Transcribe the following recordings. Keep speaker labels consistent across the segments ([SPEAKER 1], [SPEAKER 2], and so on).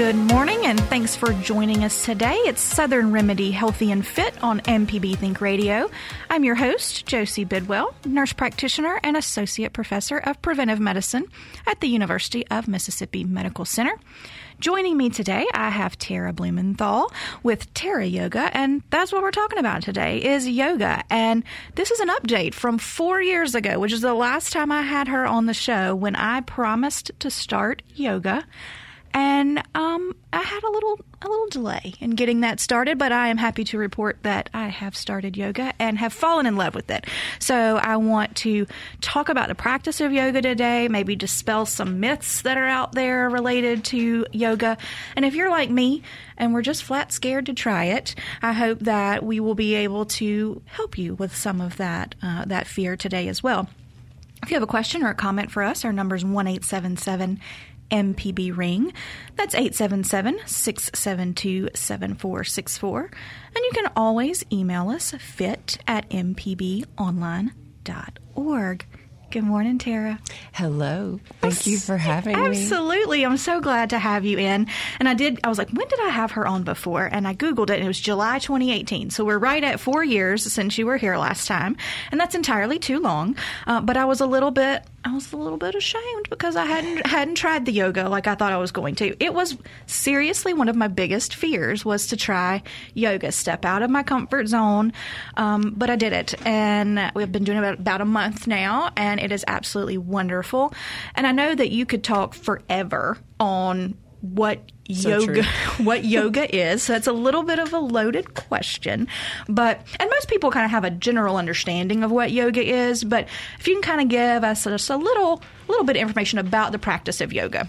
[SPEAKER 1] Good morning, and thanks for joining us today. It's Southern Remedy Healthy and Fit on MPB Think Radio. I'm your host, Josie Bidwell, nurse practitioner and associate professor of preventive medicine at the University of Mississippi Medical Center. Joining me today, I have Tara Blumenthal with Tara Yoga, and that's what we're talking about today is yoga. And this is an update from four years ago, which is the last time I had her on the show when I promised to start yoga and um, I had a little a little delay in getting that started, but I am happy to report that I have started yoga and have fallen in love with it. So I want to talk about the practice of yoga today, maybe dispel some myths that are out there related to yoga. And if you're like me and we're just flat scared to try it, I hope that we will be able to help you with some of that uh, that fear today as well. If you have a question or a comment for us, our number is one eight seven seven MPB ring. That's 877 672 7464. And you can always email us fit at mpbonline.org. Good morning, Tara.
[SPEAKER 2] Hello. Thank you for having
[SPEAKER 1] Absolutely.
[SPEAKER 2] me.
[SPEAKER 1] Absolutely. I'm so glad to have you in. And I did, I was like, when did I have her on before? And I Googled it and it was July 2018. So we're right at four years since you were here last time. And that's entirely too long. Uh, but I was a little bit, I was a little bit ashamed because I hadn't hadn't tried the yoga like I thought I was going to. It was seriously one of my biggest fears was to try yoga, step out of my comfort zone. Um, but I did it, and we've been doing it about, about a month now, and it is absolutely wonderful. And I know that you could talk forever on what
[SPEAKER 2] So
[SPEAKER 1] yoga what yoga is. So it's a little bit of a loaded question, but and most people kind of have a general understanding of what yoga is. But if you can kind of give us just a little little bit of information about the practice of yoga.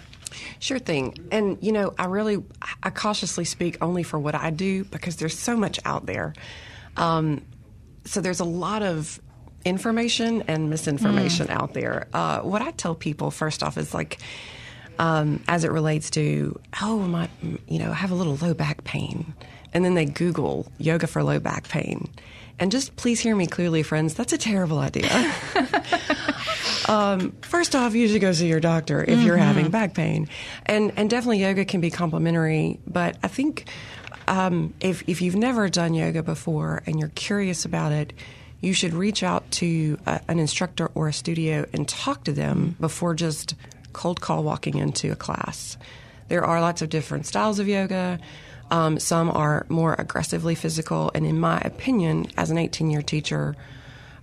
[SPEAKER 2] Sure thing. And, you know, I really, I cautiously speak only for what I do because there's so much out there. Um, so there's a lot of information and misinformation out there. Uh, what I tell people, first off, is like, um, as it relates to, oh, my, you know, I have a little low back pain. And then they Google yoga for low back pain. And just please hear me clearly, friends, that's a terrible idea. um, first off, you should go see your doctor if you're having back pain. And, and definitely yoga can be complementary, but I think um, if, if you've never done yoga before and you're curious about it, you should reach out to a, an instructor or a studio and talk to them before just cold call walking into a class. There are lots of different styles of yoga. Um, some are more aggressively physical, and in my opinion, as an 18 year teacher,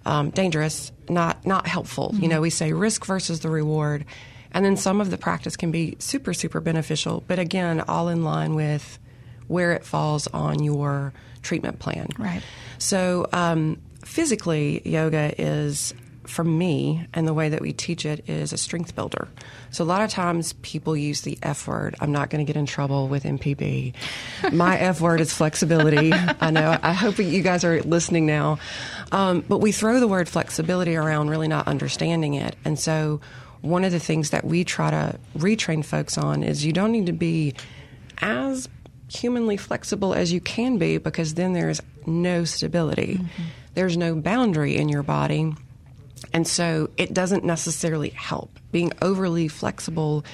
[SPEAKER 2] um, dangerous, not not helpful. You know, we say risk versus the reward, and then some of the practice can be super super beneficial. But again, all in line with where it falls on your treatment plan.
[SPEAKER 1] Right.
[SPEAKER 2] So um, physically, yoga is for me, and the way that we teach it is a strength builder. So a lot of times people use the F word. I'm not going to get in trouble with MPB. My F word is flexibility. I know. I hope you guys are listening now. Um, but we throw the word flexibility around, really not understanding it. And so one of the things that we try to retrain folks on is you don't need to be as humanly flexible as you can be because then there's no stability. There's no boundary in your body. And so it doesn't necessarily help. Being overly flexible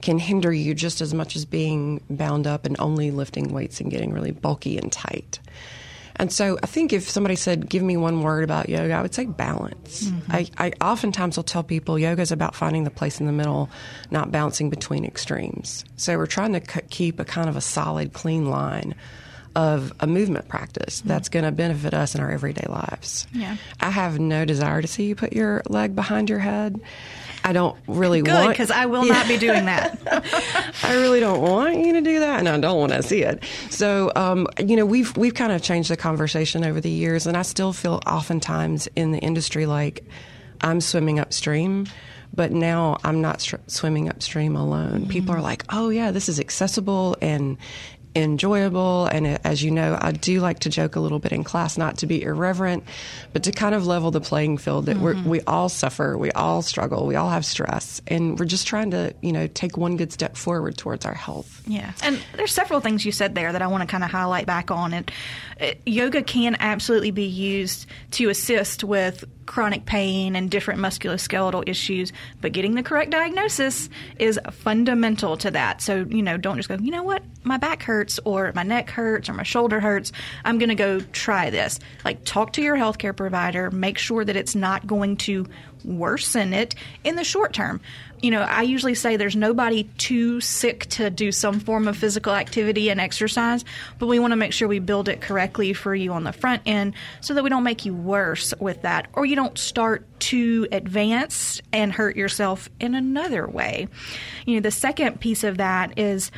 [SPEAKER 2] can hinder you just as much as being bound up and only lifting weights and getting really bulky and tight. And so I think if somebody said, give me one word about yoga, I would say balance. Mm-hmm. I, I oftentimes will tell people yoga is about finding the place in the middle, not bouncing between extremes. So we're trying to c- keep a kind of a solid, clean line of a movement practice that's going to benefit us in our everyday lives.
[SPEAKER 1] Yeah.
[SPEAKER 2] I have no desire to see you put your leg behind your head. I don't really
[SPEAKER 1] Good,
[SPEAKER 2] want
[SPEAKER 1] because I will not be doing that.
[SPEAKER 2] I really don't want you to do that, and I don't want to see it. So, um, you know, we've we've kind of changed the conversation over the years, and I still feel oftentimes in the industry like I'm swimming upstream. But now I'm not str- swimming upstream alone. People are like, "Oh yeah, this is accessible and enjoyable. And uh, as you know, I do like to joke a little bit in class, not to be irreverent, but to kind of level the playing field that we're, we all suffer, we all struggle, we all have stress, and we're just trying to, you know, take one good step forward towards our health.
[SPEAKER 1] Yeah, and there's several things you said there that I want to kind of highlight back on. And uh, yoga can absolutely be used to assist with chronic pain and different musculoskeletal issues, but getting the correct diagnosis is fundamental to that. So you know, don't just go, you know what, my back hurts or my neck hurts or my shoulder hurts. I'm going to go try this. Like, talk to your healthcare provider. Make sure that it's not going to worsen it in the short term. You know, I usually say there's nobody too sick to do some form of physical activity and exercise, but we want to make sure we build it correctly for you on the front end so that we don't make you worse with that or you don't start too advanced and hurt yourself in another way. You know, the second piece of that is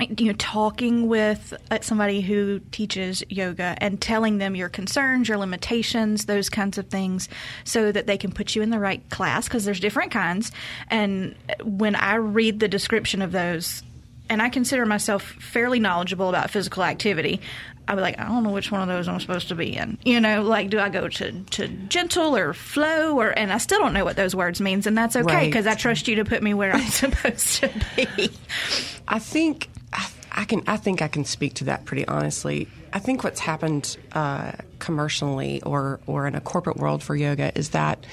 [SPEAKER 1] you know talking with uh, somebody who teaches yoga and telling them your concerns your limitations those kinds of things so that they can put you in the right class because there's different kinds. And when i read the description of those and i consider myself fairly knowledgeable about physical activity I'd be like, I don't know which one of those I'm supposed to be in. You know, like, do I go to, to gentle or flow? Or and I still don't know what those words means, and that's okay
[SPEAKER 2] Right.
[SPEAKER 1] because I trust you to put me where I'm supposed to be.
[SPEAKER 2] I think I, I can. I think I can speak to that pretty honestly. I think what's happened uh, commercially or or in a corporate world for yoga is that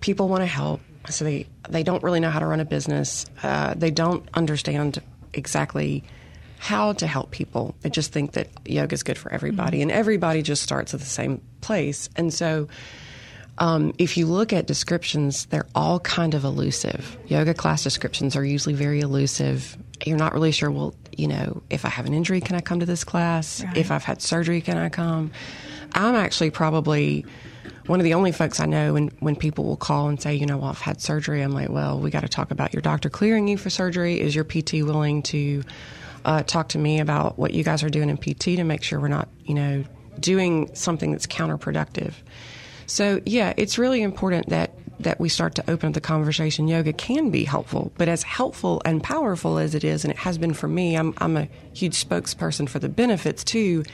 [SPEAKER 2] people want to help, so they they don't really know how to run a business. Uh, they don't understand exactly how to help people. I just think that yoga is good for everybody, and everybody just starts at the same place. And so, um, if you look at descriptions, they're all kind of elusive. Yoga class descriptions are usually very elusive. You're not really sure, well, you know, if I have an injury, can I come to this class? If I've had surgery, can I come? I'm actually probably one of the only folks I know when, when people will call and say, you know, well, I've had surgery. I'm like, well, we got to talk about your doctor clearing you for surgery. Is your PT willing to uh, talk to me about what you guys are doing in PT to make sure we're not, you know, doing something that's counterproductive? So yeah, it's really important that that we start to open up the conversation. Yoga can be helpful, but as helpful and powerful as it is, and it has been for me, I'm I'm a huge spokesperson for the benefits too.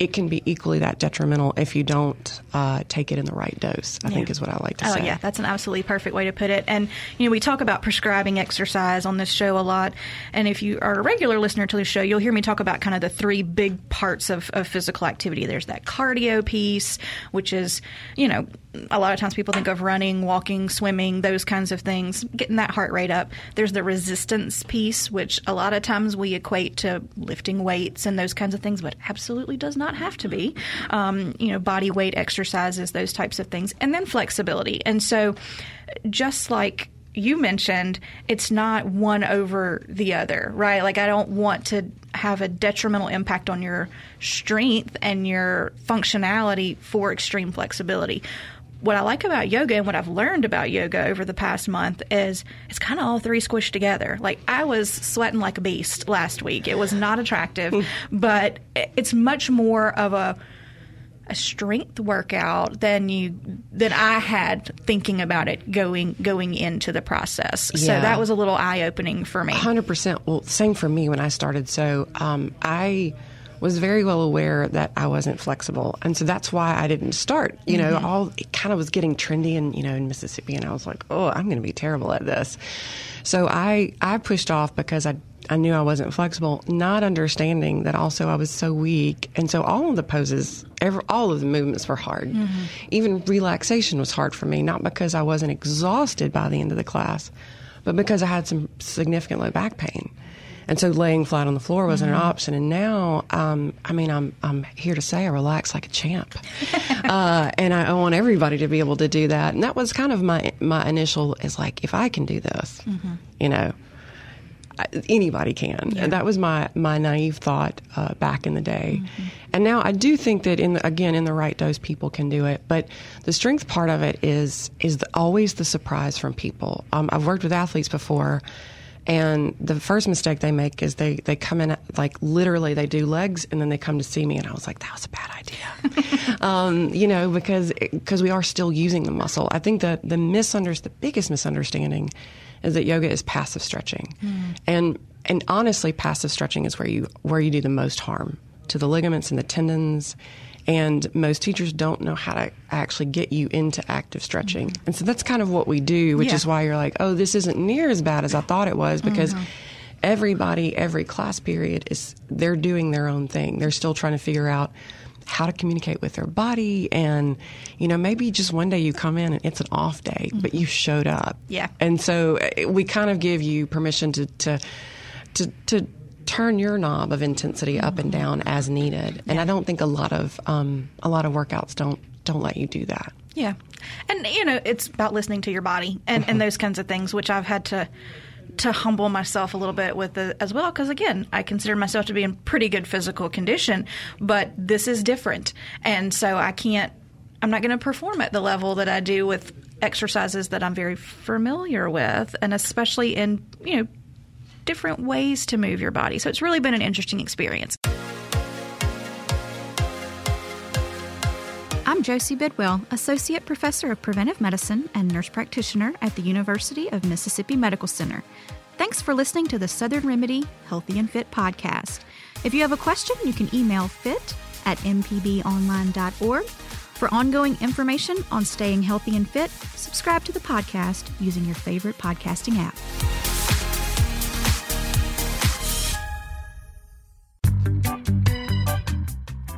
[SPEAKER 2] It can be equally that detrimental if you don't uh, take it in the right dose. I think is what I like to
[SPEAKER 1] Oh
[SPEAKER 2] say.
[SPEAKER 1] Oh yeah, that's an absolutely perfect way to put it. And you know, we talk about prescribing exercise on this show a lot. And if you are a regular listener to the show, you'll hear me talk about kind of the three big parts of, of physical activity. There's that cardio piece, which is, you know, a lot of times people think of running, walking, swimming, those kinds of things, getting that heart rate up. There's the resistance piece, which a lot of times we equate to lifting weights and those kinds of things, but absolutely does not have to be. Um, you know, body weight exercises, those types of things, and then flexibility. And so, just like you mentioned, it's not one over the other, right? Like, I don't want to have a detrimental impact on your strength and your functionality for extreme flexibility. What I like about yoga and what I've learned about yoga over the past month is it's kind of all three squished together. Like I was sweating like a beast last week. It was not attractive, but it's much more of a a strength workout than you than I had thinking about it going going into the process. So that was a little eye opening for me.
[SPEAKER 2] Hundred percent. Well, same for me when I started. So um, I was very well aware that I wasn't flexible, and so that's why I didn't start. You know, mm-hmm. all it kind of was getting trendy, and you know, in Mississippi, and I was like, oh, I'm going to be terrible at this. So I I pushed off because I. I knew I wasn't flexible, not understanding that also I was so weak. And so all of the poses, every, all of the movements were hard. Mm-hmm. Even relaxation was hard for me, not because I wasn't exhausted by the end of the class, but because I had some significant low back pain. And so laying flat on the floor wasn't an option. And now, um, I mean, I'm, I'm here to say I relax like a champ. uh, and I, want everybody to be able to do that. And that was kind of my, my initial is like, if I can do this, you know, anybody can. Yeah. That was my my naive thought uh, back in the day, mm-hmm. and now I do think that in the, again in the right dose, people can do it. But the strength part of it is is the, always the surprise from people. Um, I've worked with athletes before. And the first mistake they make is they, they come in like literally they do legs and then they come to see me and I was like that was a bad idea, um, you know because because we are still using the muscle. I think that the misunderst the biggest misunderstanding is that yoga is passive stretching, mm. and and honestly, passive stretching is where you where you do the most harm to the ligaments and the tendons. And most teachers don't know how to actually get you into active stretching. Mm-hmm. And so that's kind of what we do, which yeah. is why you're like, oh, this isn't near as bad as I thought it was because mm-hmm. everybody, every class period is, they're doing their own thing. They're still trying to figure out how to communicate with their body and you know maybe just one day you come in and it's an off day mm-hmm. but you showed up
[SPEAKER 1] yeah
[SPEAKER 2] and so eh, we kind of give you permission to to to, to turn your knob of intensity mm-hmm. up and mm-hmm. down as needed and i don't think a lot of um, a lot of workouts don't don't let you do that
[SPEAKER 1] yeah and you know it's about listening to your body and, and those kinds of things which i've had to to humble myself a little bit with it as well because again i consider myself to be in pretty good physical condition but this is different and so i can't i'm not going to perform at the level that i do with exercises that i'm very familiar with and especially in you know different ways to move your body so it's really been an interesting experience I'm Josie Bidwell, Associate Professor of Preventive Medicine and Nurse Practitioner at the University of Mississippi Medical Center. Thanks for listening to the Southern Remedy Healthy and Fit podcast. If you have a question, you can email fit at mpbonline.org. For ongoing information on staying healthy and fit, subscribe to the podcast using your favorite podcasting app.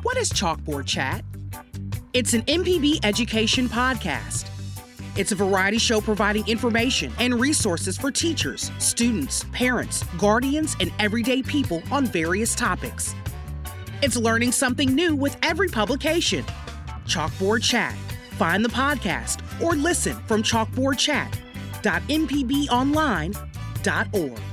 [SPEAKER 3] What is Chalkboard Chat? It's an MPB education podcast. It's a variety show providing information and resources for teachers, students, parents, guardians, and everyday people on various topics. It's learning something new with every publication. Chalkboard Chat. Find the podcast or listen from chalkboardchat.mpbonline.org.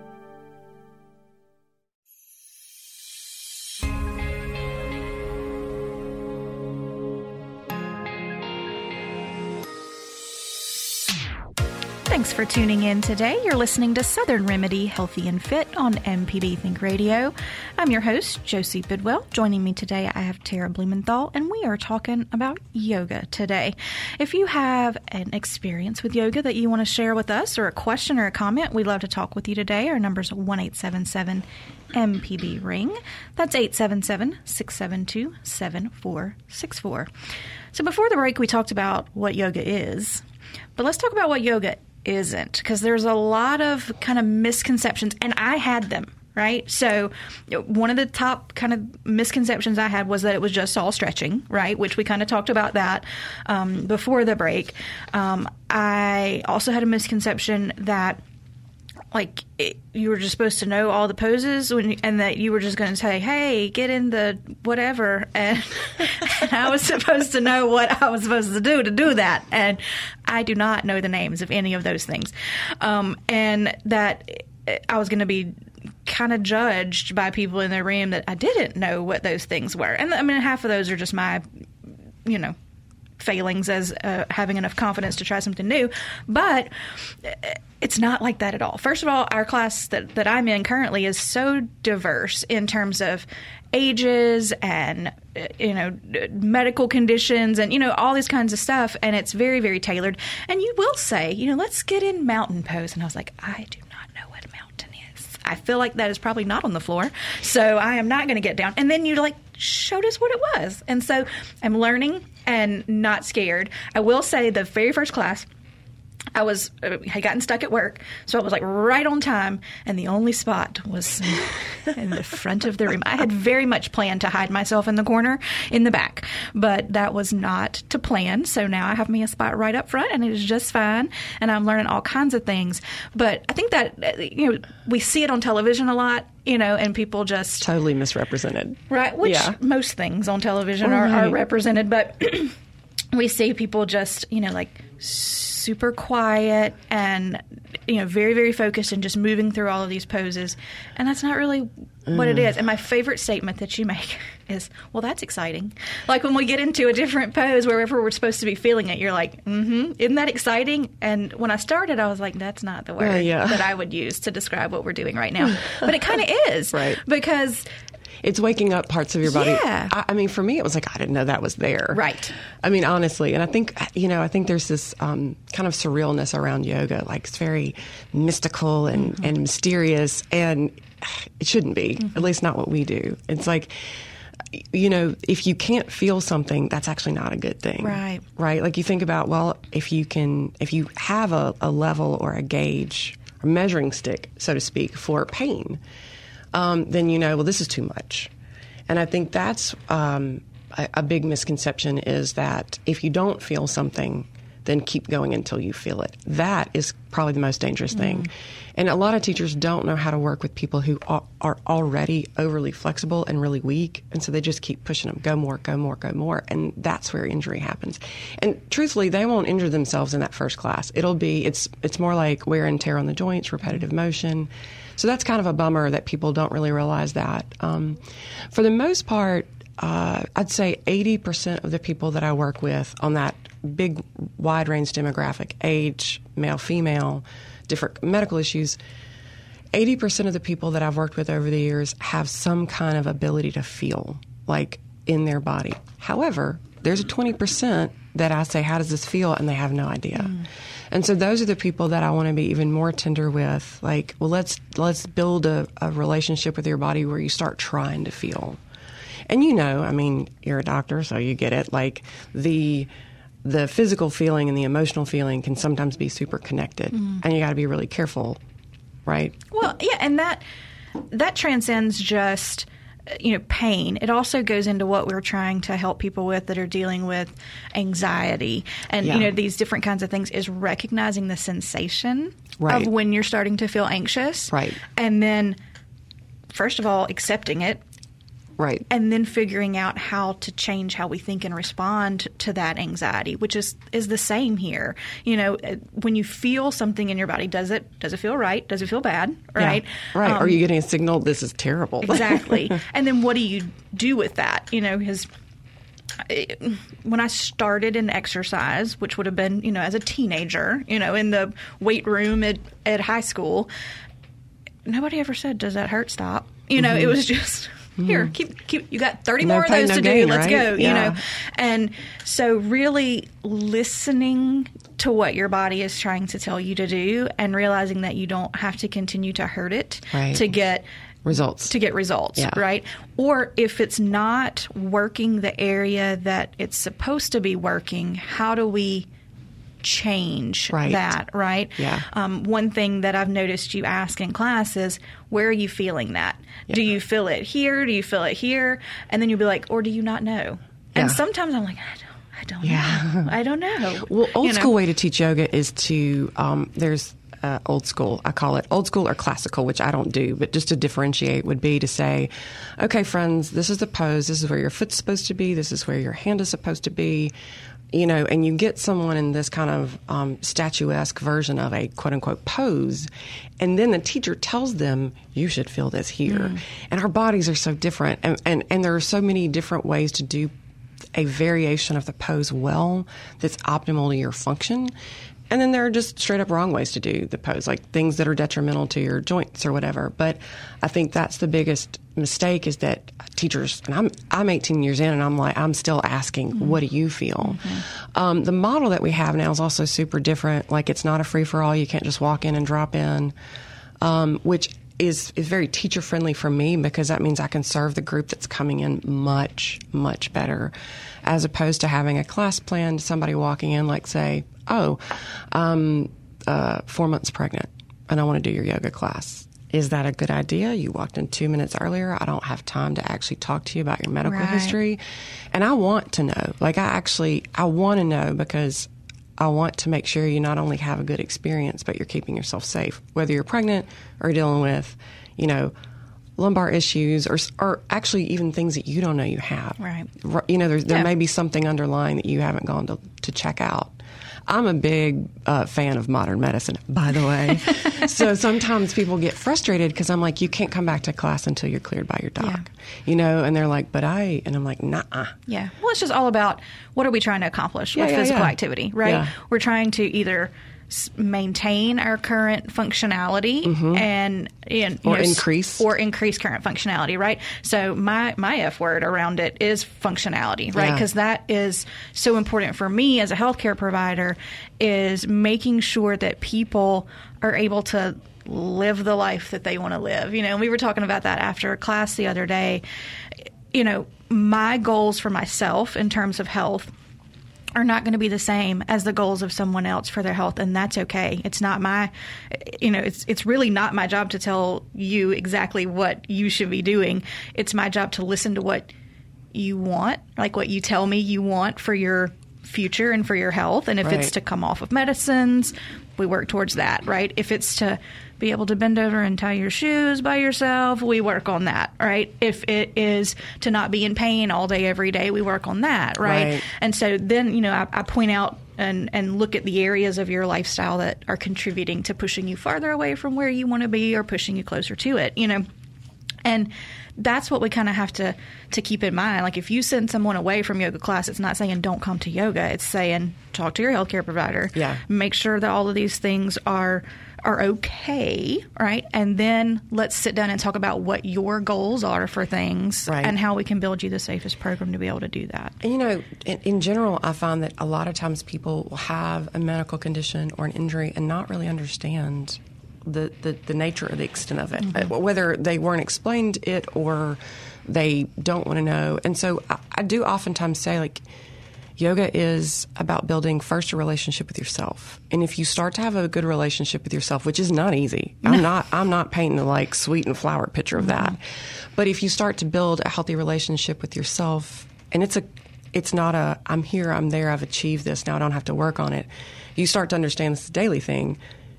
[SPEAKER 1] Thanks for tuning in today. You're listening to Southern Remedy Healthy and Fit on MPB Think Radio. I'm your host, Josie Bidwell. Joining me today, I have Tara Blumenthal, and we are talking about yoga today. If you have an experience with yoga that you want to share with us, or a question or a comment, we'd love to talk with you today. Our number's 1 877 MPB Ring. That's 877 672 7464. So before the break, we talked about what yoga is. But let's talk about what yoga isn't because there's a lot of kind of misconceptions, and I had them. Right. So, one of the top kind of misconceptions I had was that it was just all stretching, right? Which we kind of talked about that um, before the break. Um, I also had a misconception that like it, you were just supposed to know all the poses when, and that you were just going to say, "Hey, get in the whatever," and, and, I was supposed to know what I was supposed to do to do that, and I do not know the names of any of those things, um, and that I was going to be kind of judged by people in the room that I didn't know what those things were, and I mean half of those are just my, you know, failings as uh, having enough confidence to try something new. But it's not like that at all. First of all, our class that, that I'm in currently is so diverse in terms of ages and uh, you know medical conditions and you know all these kinds of stuff and it's very very tailored. And you will say you know let's get in mountain pose. And i was like i do not know what mountain is. I feel like that is probably not on the floor so i am not going to get down. And then you like showed us what it was. And so i'm learning and not scared. I will say the very first class I was uh, had gotten stuck at work, so I was like right on time, and the only spot was in the front of the room. I had very much planned to hide myself in the corner in the back, but that was not to plan. So now I have me a spot right up front, and it is just fine. And I'm learning all kinds of things. But I think that uh, you know we see it on television a lot, you know, and people just
[SPEAKER 2] totally misrepresented,
[SPEAKER 1] right? Which
[SPEAKER 2] yeah.
[SPEAKER 1] most things on television are, are represented, but. we see people just, you know, like super quiet and you know very very focused and just moving through all of these poses. And that's not really what it is. And my favorite statement that you make is well that's exciting. Like when we get into a different pose wherever we're supposed to be feeling it you're like mm-hmm. Isn't that exciting? And when i started i was like that's not the word
[SPEAKER 2] Uh, yeah.
[SPEAKER 1] that i would use to describe what we're doing right now. But it kind of is.
[SPEAKER 2] Right.
[SPEAKER 1] because
[SPEAKER 2] it's waking up parts of your body.
[SPEAKER 1] Yeah.
[SPEAKER 2] I, I mean, for me, it was like I didn't know that was there.
[SPEAKER 1] Right.
[SPEAKER 2] I mean, honestly, and I think you know, I think there's this um, kind of surrealness around yoga, like it's very mystical and
[SPEAKER 1] Mm-hmm.
[SPEAKER 2] and mysterious, and it shouldn't be. At least not what we do. It's like. You know, if you can't feel something, that's actually not a good thing.
[SPEAKER 1] Right.
[SPEAKER 2] Right. Like you think about, well, if you can, if you have a, a level or a gauge, a measuring stick, so to speak, for pain, um, then you know, well, this is too much. And I think that's um, a, a big misconception is that if you don't feel something, then keep going until you feel it. That is probably the most dangerous thing. And a lot of teachers don't know how to work with people who are, are already overly flexible and really weak. And so they just keep pushing them go more, go more, go more. And that's where injury happens. And truthfully, they won't injure themselves in that first class. It'll be, it's, it's more like wear and tear on the joints, repetitive motion. So that's kind of a bummer that people don't really realize that. Um, for the most part, uh, I'd say 80% of the people that I work with on that big, wide range demographic age, male, female, different medical issues 80% of the people that I've worked with over the years have some kind of ability to feel like in their body. However, there's a 20% that I say, How does this feel? And they have no idea. And so those are the people that I want to be even more tender with. Like, well, let's let's build a, a relationship with your body where you start trying to feel. And you know, I mean, you're a doctor, so you get it. Like the the physical feeling and the emotional feeling can sometimes be super connected, mm. and you got to be really careful, right?
[SPEAKER 1] Well, yeah, and that that transcends just you know pain. It also goes into what we're trying to help people with that are dealing with anxiety and
[SPEAKER 2] Yeah.
[SPEAKER 1] you know these different kinds of things is recognizing the sensation
[SPEAKER 2] Right.
[SPEAKER 1] of when you're starting to feel anxious.
[SPEAKER 2] Right.
[SPEAKER 1] And then first of all accepting it
[SPEAKER 2] Right.
[SPEAKER 1] and then figuring out how to change how we think and respond to that anxiety which is is the same here you know uh, when you feel something in your body does it does it feel right does it feel bad right
[SPEAKER 2] Yeah. Right.
[SPEAKER 1] Um,
[SPEAKER 2] Are you getting a signal? This is terrible.
[SPEAKER 1] exactly and then what do you do with that you know because when I started in exercise, which would have been, you know, as a teenager, you know, in the weight room at, at high school, nobody ever said, "Does that hurt? Stop." You know, it was just here, hmm. keep keep. You got thirty.
[SPEAKER 2] No
[SPEAKER 1] more of those
[SPEAKER 2] no
[SPEAKER 1] to
[SPEAKER 2] gain,
[SPEAKER 1] do. Let's
[SPEAKER 2] right?
[SPEAKER 1] go. You know, and so really listening to what your body is trying to tell you to do, and realizing that you don't have to continue to hurt it
[SPEAKER 2] Right.
[SPEAKER 1] to get
[SPEAKER 2] Results.
[SPEAKER 1] to get results,
[SPEAKER 2] Yeah.
[SPEAKER 1] right? Or if it's not working the area that it's supposed to be working, how do we change
[SPEAKER 2] Right.
[SPEAKER 1] that, right?
[SPEAKER 2] Yeah.
[SPEAKER 1] Um, one thing that I've noticed you ask in class is, where are you feeling that? Do you feel it here? Do you feel it here? And then you'll be like, or do you not know?
[SPEAKER 2] Yeah.
[SPEAKER 1] And sometimes I'm like, I don't. I don't
[SPEAKER 2] Yeah.
[SPEAKER 1] know. I don't know.
[SPEAKER 2] Well, old
[SPEAKER 1] You know?
[SPEAKER 2] school way to teach yoga is to um, there's uh, old school. I call it old school or classical, which I don't do, but just to differentiate would be to say, okay, friends, this is the pose. This is where your foot's supposed to be. This is where your hand is supposed to be. You know, and you get someone in this kind of um, statuesque version of a quote unquote pose, and then the teacher tells them, you should feel this here. And our bodies are so different, and, and, and there are so many different ways to do a variation of the pose well that's optimal to your function. And then there are just straight up wrong ways to do the pose, like things that are detrimental to your joints or whatever. But I think that's the biggest mistake is that teachers, and I'm, I'm 18 years in and I'm like, I'm still asking, what do you feel? Um, the model that we have now is also super different. Like it's not a free for all. You can't just walk in and drop in, um, which is, is very teacher friendly for me because that means I can serve the group that's coming in much, much better as opposed to having a class plan, somebody walking in, like, say, oh, um, uh, four months pregnant and I want to do your yoga class. Is that a good idea? You walked in two minutes earlier. I don't have time to actually talk to you about your medical
[SPEAKER 1] Right.
[SPEAKER 2] history. And I want to know. Like, I actually, I want to know because I want to make sure you not only have a good experience, but you're keeping yourself safe, whether you're pregnant or dealing with, you know, lumbar issues or, or actually even things that you don't know you have.
[SPEAKER 1] Right.
[SPEAKER 2] You know, there, there
[SPEAKER 1] Yeah.
[SPEAKER 2] may be something underlying that you haven't gone to, to check out. I'm a big uh, fan of modern medicine, by the way. so sometimes people get frustrated because I'm like, you can't come back to class until you're cleared by your doc.
[SPEAKER 1] Yeah.
[SPEAKER 2] You know, and they're like, but I, and I'm like, nah.
[SPEAKER 1] Yeah. Well, it's just all about what are we trying to accomplish
[SPEAKER 2] Yeah,
[SPEAKER 1] with
[SPEAKER 2] yeah,
[SPEAKER 1] physical activity, right? We're trying to either maintain our current functionality mm-hmm. and, and
[SPEAKER 2] Or
[SPEAKER 1] know,
[SPEAKER 2] increase.
[SPEAKER 1] or increase current functionality, right? So my my F word around it is functionality, right?
[SPEAKER 2] Yeah.
[SPEAKER 1] Because that is so important for me as a healthcare provider is making sure that people are able to live the life that they want to live. You know, and we were talking about that after class the other day. You know, my goals for myself in terms of health are not going to be the same as the goals of someone else for their health and that's okay. It's not my you know it's it's really not my job to tell you exactly what you should be doing. It's my job to listen to what you want like what you tell me you want for your future and for your health and if it's to come off of medicines we work towards that right? If it's to be able to bend over and tie your shoes by yourself we work on that right if it is to not be in pain all day every day we work on that right,
[SPEAKER 2] Right.
[SPEAKER 1] and so then, you know, I, I point out and, and look at the areas of your lifestyle that are contributing to pushing you farther away from where you want to be or pushing you closer to it, you know. And that's what we kind of have to to keep in mind. Like if you send someone away from yoga class, it's not saying don't come to yoga. It's saying talk to your healthcare provider.
[SPEAKER 2] Yeah.
[SPEAKER 1] Make sure that all of these things are are okay, right? And then let's sit down and talk about what your goals are for things
[SPEAKER 2] Right.
[SPEAKER 1] and how we can build you the safest program to be able to do that.
[SPEAKER 2] And you know, in, in general, I find that a lot of times people will have a medical condition or an injury and not really understand the, the, the nature or the extent of it, Uh, whether they weren't explained it or they don't want to know. And so I, I do oftentimes say, like, yoga is about building first a relationship with yourself. And if you start to have a good relationship with yourself, which is not easy, I'm not I'm not painting a like sweet and flower picture of that. But if you start to build a healthy relationship with yourself, and it's a it's not a I'm here, I'm there, I've achieved this, now I don't have to work on it. You start to understand this daily thing.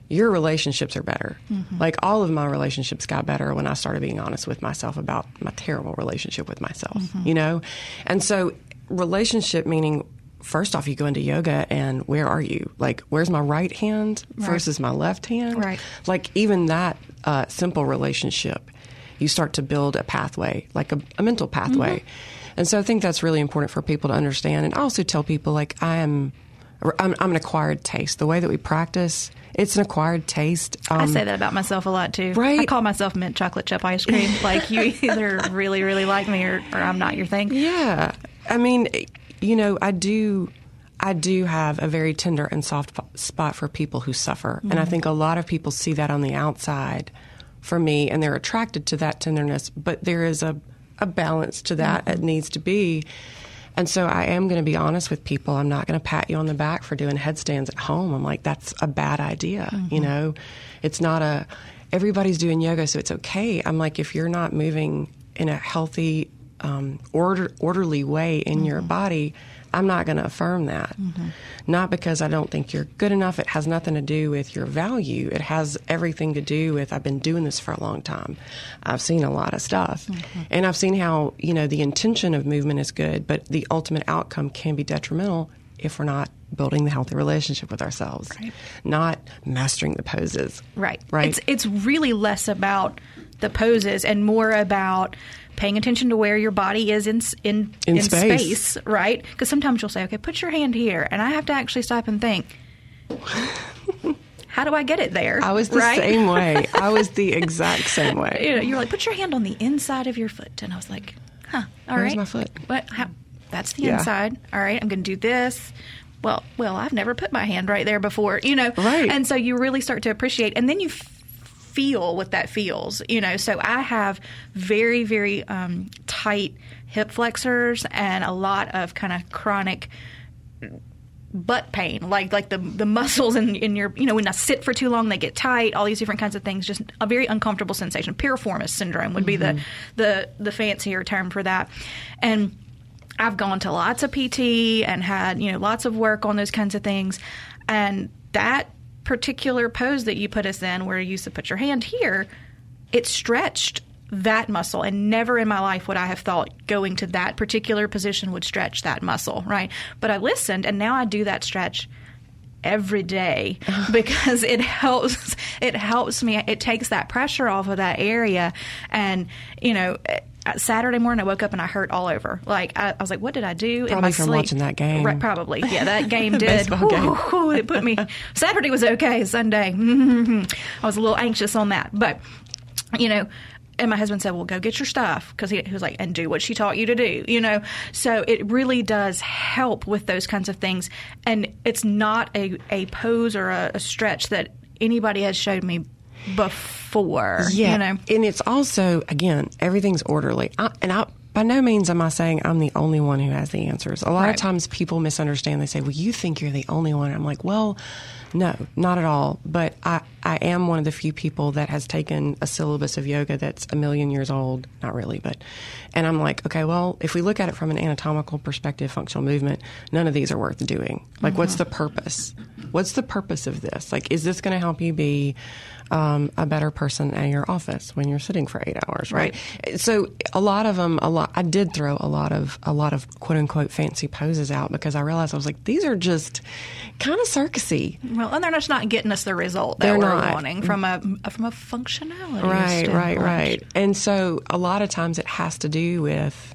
[SPEAKER 2] Your relationships are better. Mm-hmm. Like all of my relationships got better when I started being honest with myself about my terrible relationship with myself, mm-hmm. you know? And so relationship meaning first off you go into yoga and where are you like where's my right hand versus my left hand
[SPEAKER 1] Right.
[SPEAKER 2] like even that uh, simple relationship you start to build a pathway like a, a mental pathway and so i think that's really important for people to understand and I also tell people like i am I'm, I'm an acquired taste the way that we practice it's an acquired taste
[SPEAKER 1] I
[SPEAKER 2] Um,
[SPEAKER 1] say that about myself a lot too.
[SPEAKER 2] Right.
[SPEAKER 1] I call myself mint chocolate chip ice cream. like you either really, really like me or, or I'm not your thing.
[SPEAKER 2] Yeah. I mean, you know, I do I do have a very tender and soft spot for people who suffer. And I mm-hmm. think a lot of people see that on the outside for me and they're attracted to that tenderness, but there is a a balance to that. It mm-hmm. needs to be. And so I am going to be honest with people. I'm not going to pat you on the back for doing headstands at home. I'm like, that's a bad idea. You mm-hmm. know, it's not a, everybody's doing yoga, so it's okay. I'm like, if you're not moving in a healthy, um, order, orderly way in your mm-hmm. body, I'm not going to affirm that. Mm-hmm. Not because I don't think you're good enough. It has nothing to do with your value. It has everything to do with I've been doing this for a long time. I've seen a lot of stuff. Mm-hmm. And I've seen how, you know, the intention of movement is good, but the ultimate outcome can be detrimental if we're not building the healthy relationship with ourselves, not mastering the poses.
[SPEAKER 1] Right.
[SPEAKER 2] Right.
[SPEAKER 1] It's it's really less about the poses and more about paying attention to where your body is in s- in
[SPEAKER 2] In space.
[SPEAKER 1] right? Because sometimes you'll say, "Okay, put your hand here," and I have to actually stop and think. How do I get it there?
[SPEAKER 2] I was the
[SPEAKER 1] right?
[SPEAKER 2] same way. I was the exact same way.
[SPEAKER 1] you know, you're like, put your hand on the inside of your foot, and I was like, huh, all right.
[SPEAKER 2] Where's my foot?
[SPEAKER 1] What? How, that's the
[SPEAKER 2] Yeah.
[SPEAKER 1] inside. All right, I'm going to do this. Well, well, I've never put my hand right there before, you know.
[SPEAKER 2] Right.
[SPEAKER 1] And so you really start to appreciate, and then you feel what that feels, you know. So I have very, very um, tight hip flexors and a lot of kind of chronic butt pain, like like the the muscles in, in your you know when I sit for too long they get tight, all these different kinds of things, just a very uncomfortable sensation. Piriformis syndrome would be the the the fancier term for that, and. I've gone to lots of PT and had, you know, lots of work on those kinds of things. And that particular pose that you put us in, where you used to put your hand here, it stretched that muscle. And never in my life would I have thought going to that particular position would stretch that muscle, right? But I listened, and now I do that stretch every day because it helps it helps me it takes that pressure off of that area and you know Saturday morning, I woke up and I hurt all over. Like I, I was like, "What did I do?"
[SPEAKER 2] Probably
[SPEAKER 1] in my
[SPEAKER 2] from
[SPEAKER 1] sleep?
[SPEAKER 2] watching that game.
[SPEAKER 1] Right, probably, yeah. That game did.
[SPEAKER 2] Baseball game.
[SPEAKER 1] Whew, it put me. Saturday was okay. Sunday, mm-hmm. I was a little anxious on that, but you know. And my husband said, "Well, go get your stuff," because he, he was like, "And do what she taught you to do," you know. So it really does help with those kinds of things, and it's not a, a pose or a, a stretch that anybody has showed me before.
[SPEAKER 2] Yeah,
[SPEAKER 1] you know.
[SPEAKER 2] and it's also again everything's orderly. I, and I, by no means am I saying I'm the only one who has the answers. A lot
[SPEAKER 1] Right.
[SPEAKER 2] of times people misunderstand. They say, "Well, you think you're the only one." I'm like, "Well, no, not at all." But I, I am one of the few people that has taken a syllabus of yoga that's a million years old. Not really, but and I'm like, okay, well, if we look at it from an anatomical perspective, functional movement, none of these are worth doing. Like, what's the purpose? What's the purpose of this? Like, is this going to help you be um, a better person at your office when you're sitting for eight hours, right? So a lot of them, a lot. I did throw a lot of a lot of quote unquote fancy poses out because I realized I was like, these are just kind of circusy,
[SPEAKER 1] Well, and they're just not getting us the result that
[SPEAKER 2] They're
[SPEAKER 1] we're wanting from a from a functionality.
[SPEAKER 2] right, right, right. And so a lot of times it has to do with.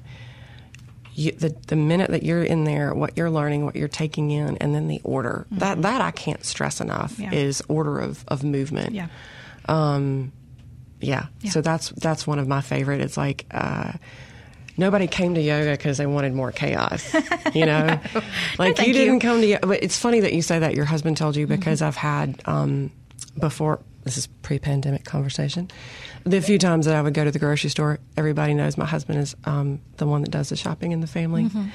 [SPEAKER 2] You, the the minute that you're in there, what you're learning, what you're taking in, and then the order that that I can't stress enough
[SPEAKER 1] Mm-hmm. Yeah.
[SPEAKER 2] is order of, of movement.
[SPEAKER 1] Yeah.
[SPEAKER 2] Um, yeah.
[SPEAKER 1] Yeah.
[SPEAKER 2] So that's that's one of my favorite. It's like uh, nobody came to yoga because they wanted more chaos. You know, like
[SPEAKER 1] thank
[SPEAKER 2] you didn't
[SPEAKER 1] you.
[SPEAKER 2] come to. But it's funny that you say that your husband told you
[SPEAKER 1] Mm-hmm.
[SPEAKER 2] because I've had um, before. This is pre-pandemic conversation. The few times that I would go to the grocery store, everybody knows my husband is um, the one that does the shopping in the family.
[SPEAKER 1] Mm-hmm.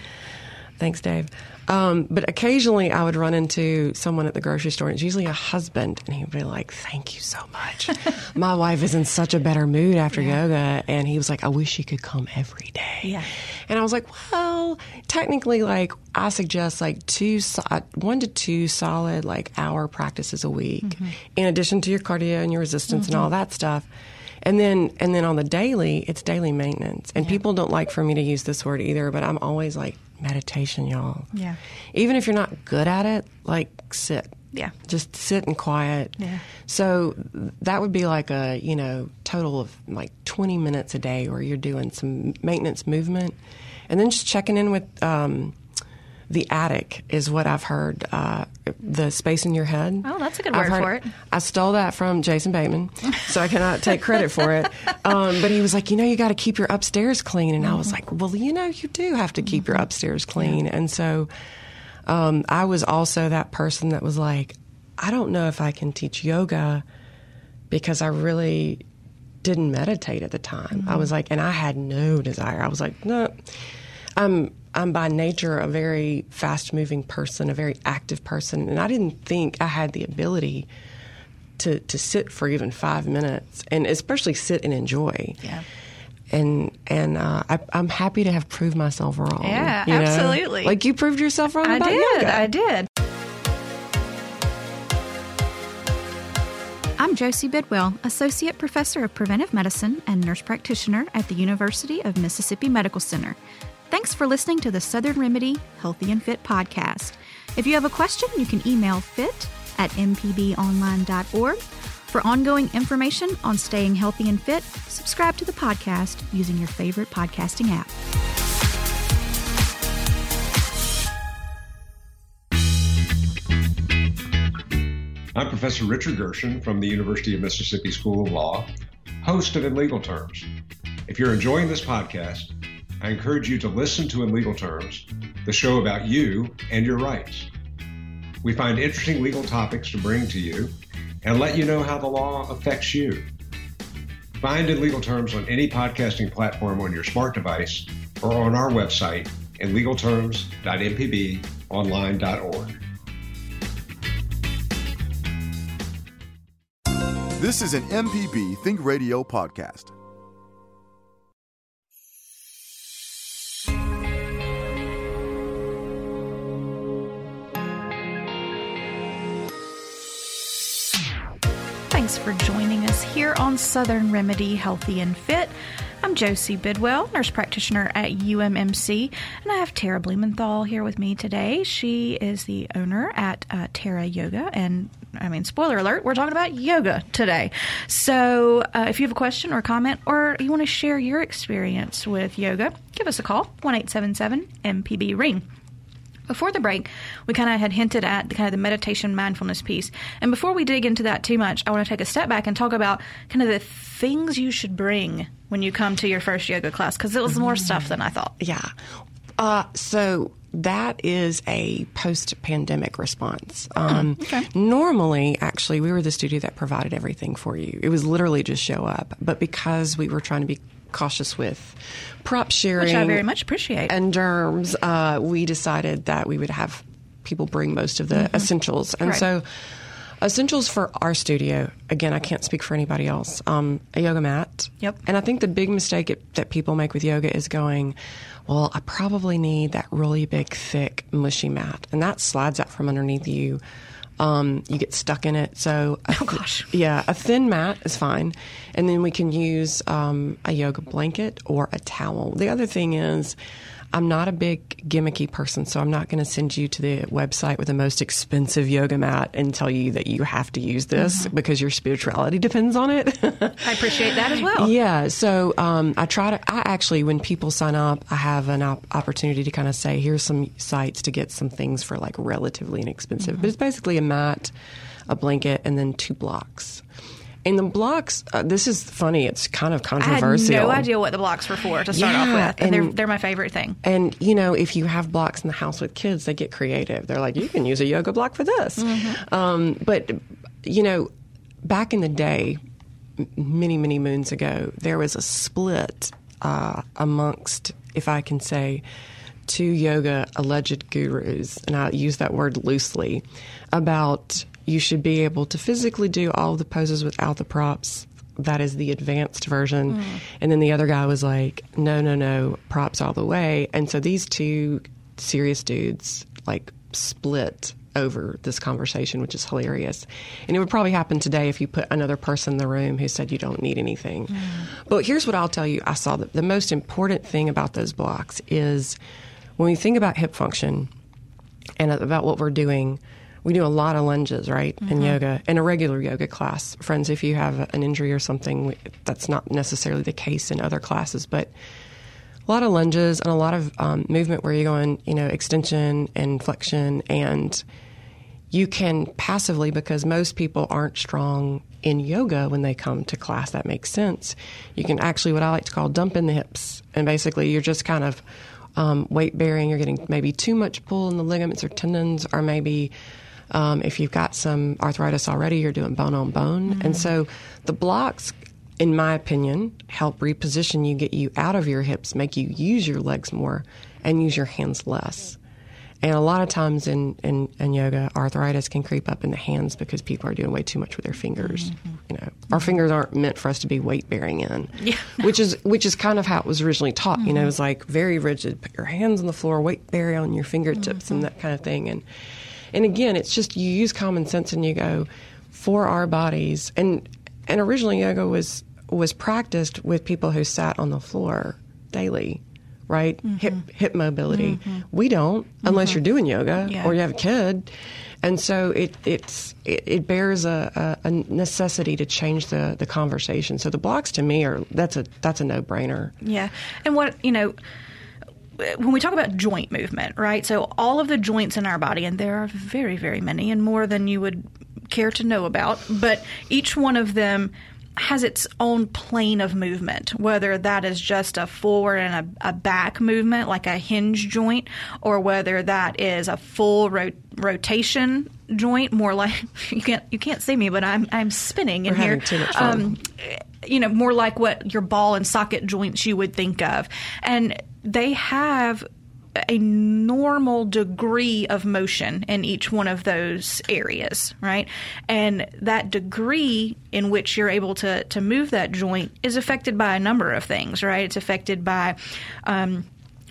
[SPEAKER 2] Thanks, Dave. Um, but occasionally I would run into someone at the grocery store, and it's usually a husband, and he would be like, Thank you so much. My wife is in such a better mood after yoga. And he was like, I wish she could come every day.
[SPEAKER 1] Yeah.
[SPEAKER 2] And I was like, Well, technically, like, I suggest like two, so- uh, one to two solid, like, hour practices a week,
[SPEAKER 1] Mm-hmm.
[SPEAKER 2] in addition to your cardio and your resistance and all that stuff. And then, and then on the daily, it's daily maintenance. And people don't like for me to use this word either, but I'm always like meditation, y'all.
[SPEAKER 1] Yeah.
[SPEAKER 2] Even if you're not good at it, like sit.
[SPEAKER 1] Yeah.
[SPEAKER 2] Just sit and quiet.
[SPEAKER 1] Yeah.
[SPEAKER 2] So that would be like a, you know, total of like 20 minutes a day where you're doing some maintenance movement. And then just checking in with um, the attic is what I've heard. Uh, the space in your head.
[SPEAKER 1] Oh, that's a good word for it.
[SPEAKER 2] I stole that from Jason Bateman, so I cannot take credit for it. Um, but he was like, you know, you got to keep your upstairs clean, and I was like, well, you know, you do have to keep your upstairs clean, and so um, I was also that person that was like, I don't know if I can teach yoga because I really didn't meditate at the time. I was like, and I had no desire. I was like, no, I'm I'm by nature a very fast moving person, a very active person, and I didn't think I had the ability to to sit for even five minutes, and especially sit and enjoy.
[SPEAKER 1] Yeah.
[SPEAKER 2] And and uh, I, I'm happy to have proved myself wrong.
[SPEAKER 1] Yeah,
[SPEAKER 2] you know?
[SPEAKER 1] absolutely.
[SPEAKER 2] Like you proved yourself wrong
[SPEAKER 1] I
[SPEAKER 2] about
[SPEAKER 1] did.
[SPEAKER 2] yoga.
[SPEAKER 1] I did.
[SPEAKER 4] I'm Josie Bidwell, Associate Professor of Preventive Medicine and Nurse Practitioner at the University of Mississippi Medical Center. Thanks for listening to the Southern Remedy Healthy and Fit podcast. If you have a question, you can email fit at mpbonline.org. For ongoing information on staying healthy and fit, subscribe to the podcast using your favorite podcasting app.
[SPEAKER 5] I'm Professor Richard Gershon from the University of Mississippi School of Law, host of In Legal Terms. If you're enjoying this podcast, I encourage you to listen to In Legal Terms, the show about you and your rights. We find interesting legal topics to bring to you and let you know how the law affects you. Find In Legal Terms on any podcasting platform on your smart device or on our website, inlegalterms.mpbonline.org.
[SPEAKER 6] This is an MPB Think Radio podcast.
[SPEAKER 1] Here on Southern Remedy Healthy and Fit. I'm Josie Bidwell, nurse practitioner at UMMC, and I have Tara Blumenthal here with me today. She is the owner at uh, Terra Yoga, and I mean, spoiler alert, we're talking about yoga today. So uh, if you have a question or comment, or you want to share your experience with yoga, give us a call, 1 877 MPB Ring. Before the break, we kind of had hinted at the kind of the meditation mindfulness piece. And before we dig into that too much, I want to take a step back and talk about kind of the things you should bring when you come to your first yoga class because it was more stuff than I thought.
[SPEAKER 2] Yeah. Uh, so that is a post pandemic response. Um,
[SPEAKER 1] okay.
[SPEAKER 2] Normally, actually, we were the studio that provided everything for you. It was literally just show up. But because we were trying to be cautious with prop sharing,
[SPEAKER 1] Which I very much appreciate.
[SPEAKER 2] and germs, uh, we decided that we would have people bring most of the essentials. And
[SPEAKER 1] Right.
[SPEAKER 2] so, essentials for our studio, again, I can't speak for anybody else, um, a yoga mat.
[SPEAKER 1] Yep.
[SPEAKER 2] And I think the big mistake it, that people make with yoga is going, well, I probably need that really big, thick, mushy mat. And that slides out from underneath you. Um, you get stuck in it. So,
[SPEAKER 1] Oh,
[SPEAKER 2] th-
[SPEAKER 1] gosh.
[SPEAKER 2] yeah, a thin mat is fine. And then we can use um, a yoga blanket or a towel. The other thing is, I'm not a big gimmicky person, so I'm not going to send you to the website with the most expensive yoga mat and tell you that you have to use this because your spirituality depends on it.
[SPEAKER 1] I appreciate that as well.
[SPEAKER 2] Yeah, so um, I try to. I actually, when people sign up, I have an op- opportunity to kind of say, "Here's some sites to get some things for like relatively inexpensive." But it's basically a mat, a blanket, and then two blocks. And the blocks, uh, this is funny. It's kind of controversial.
[SPEAKER 1] I had no idea what the blocks were for to start off with, and, they're, they're my favorite thing.
[SPEAKER 2] And you know, if you have blocks in the house with kids, they get creative. They're like, you can use a yoga block for this. Um, but you know, back in the day, many many moons ago, there was a split uh, amongst, if I can say, two yoga alleged gurus, and I use that word loosely, about you should be able to physically do all the poses without the props that is the advanced version. Hmm. And then the other guy was like, no, no, no, props all the way. And so these two serious dudes like split over this conversation, which is hilarious. And it would probably happen today if you put another person in the room who said you don't need anything. Hmm. But here's what I'll tell you I saw that the most important thing about those blocks is when we think about hip function and about what we're doing, we do a lot of lunges, right, in yoga, in a regular yoga class. Friends, if you have an injury or something, that's not necessarily the case in other classes, but a lot of lunges and a lot of um, movement where you're going, you know, extension and flexion, and you can passively, because most people aren't strong in yoga when they come to class, that makes sense. You can actually, what I like to call, dump in the hips. And basically, you're just kind of um, weight bearing. You're getting maybe too much pull in the ligaments or tendons, or maybe um, if you've got some arthritis already, you're doing bone on bone. And mm-hmm. so the blocks, in my opinion, help reposition you, get you out of your hips, make you use your legs more, and use your hands less. And a lot of times in, in, in yoga, arthritis can creep up in the hands because people are doing way too much with their fingers. Mm-hmm. You know, our fingers aren't meant for us to be weight bearing in.
[SPEAKER 1] Yeah.
[SPEAKER 2] Which is which is kind of how it was originally taught. You know, mm-hmm. it was like very rigid. Put your hands on the floor, weight bearing on your fingertips, and that kind of thing. And and again, it's just you use common sense and you go for our bodies. And and originally yoga was was practiced with people who sat on the floor daily, right? Mm-hmm. Hip hip mobility. Mm-hmm. We don't unless mm-hmm. you're doing yoga
[SPEAKER 1] Yeah.
[SPEAKER 2] or you have a kid. And so it it's it, it bears a, a, a necessity to change the, the conversation. So the blocks to me are that's a that's a no brainer.
[SPEAKER 1] Yeah. And what, you know, when we talk about joint movement, right? So all of the joints in our body, and there are very, very many, and more than you would care to know about, but each one of them has its own plane of movement, whether that is just a forward and a, a back movement, like a hinge joint, or whether that is a full ro- rotation joint, more like you can't you can't see me, but I'm I'm spinning in
[SPEAKER 2] We're
[SPEAKER 1] here.
[SPEAKER 2] too much fun.
[SPEAKER 1] Um, you know, more like what your ball and socket joints you would think of. And they have a normal degree of motion in each one of those areas, right? And that degree in which you're able to, to move that joint is affected by a number of things, right? It's affected by um,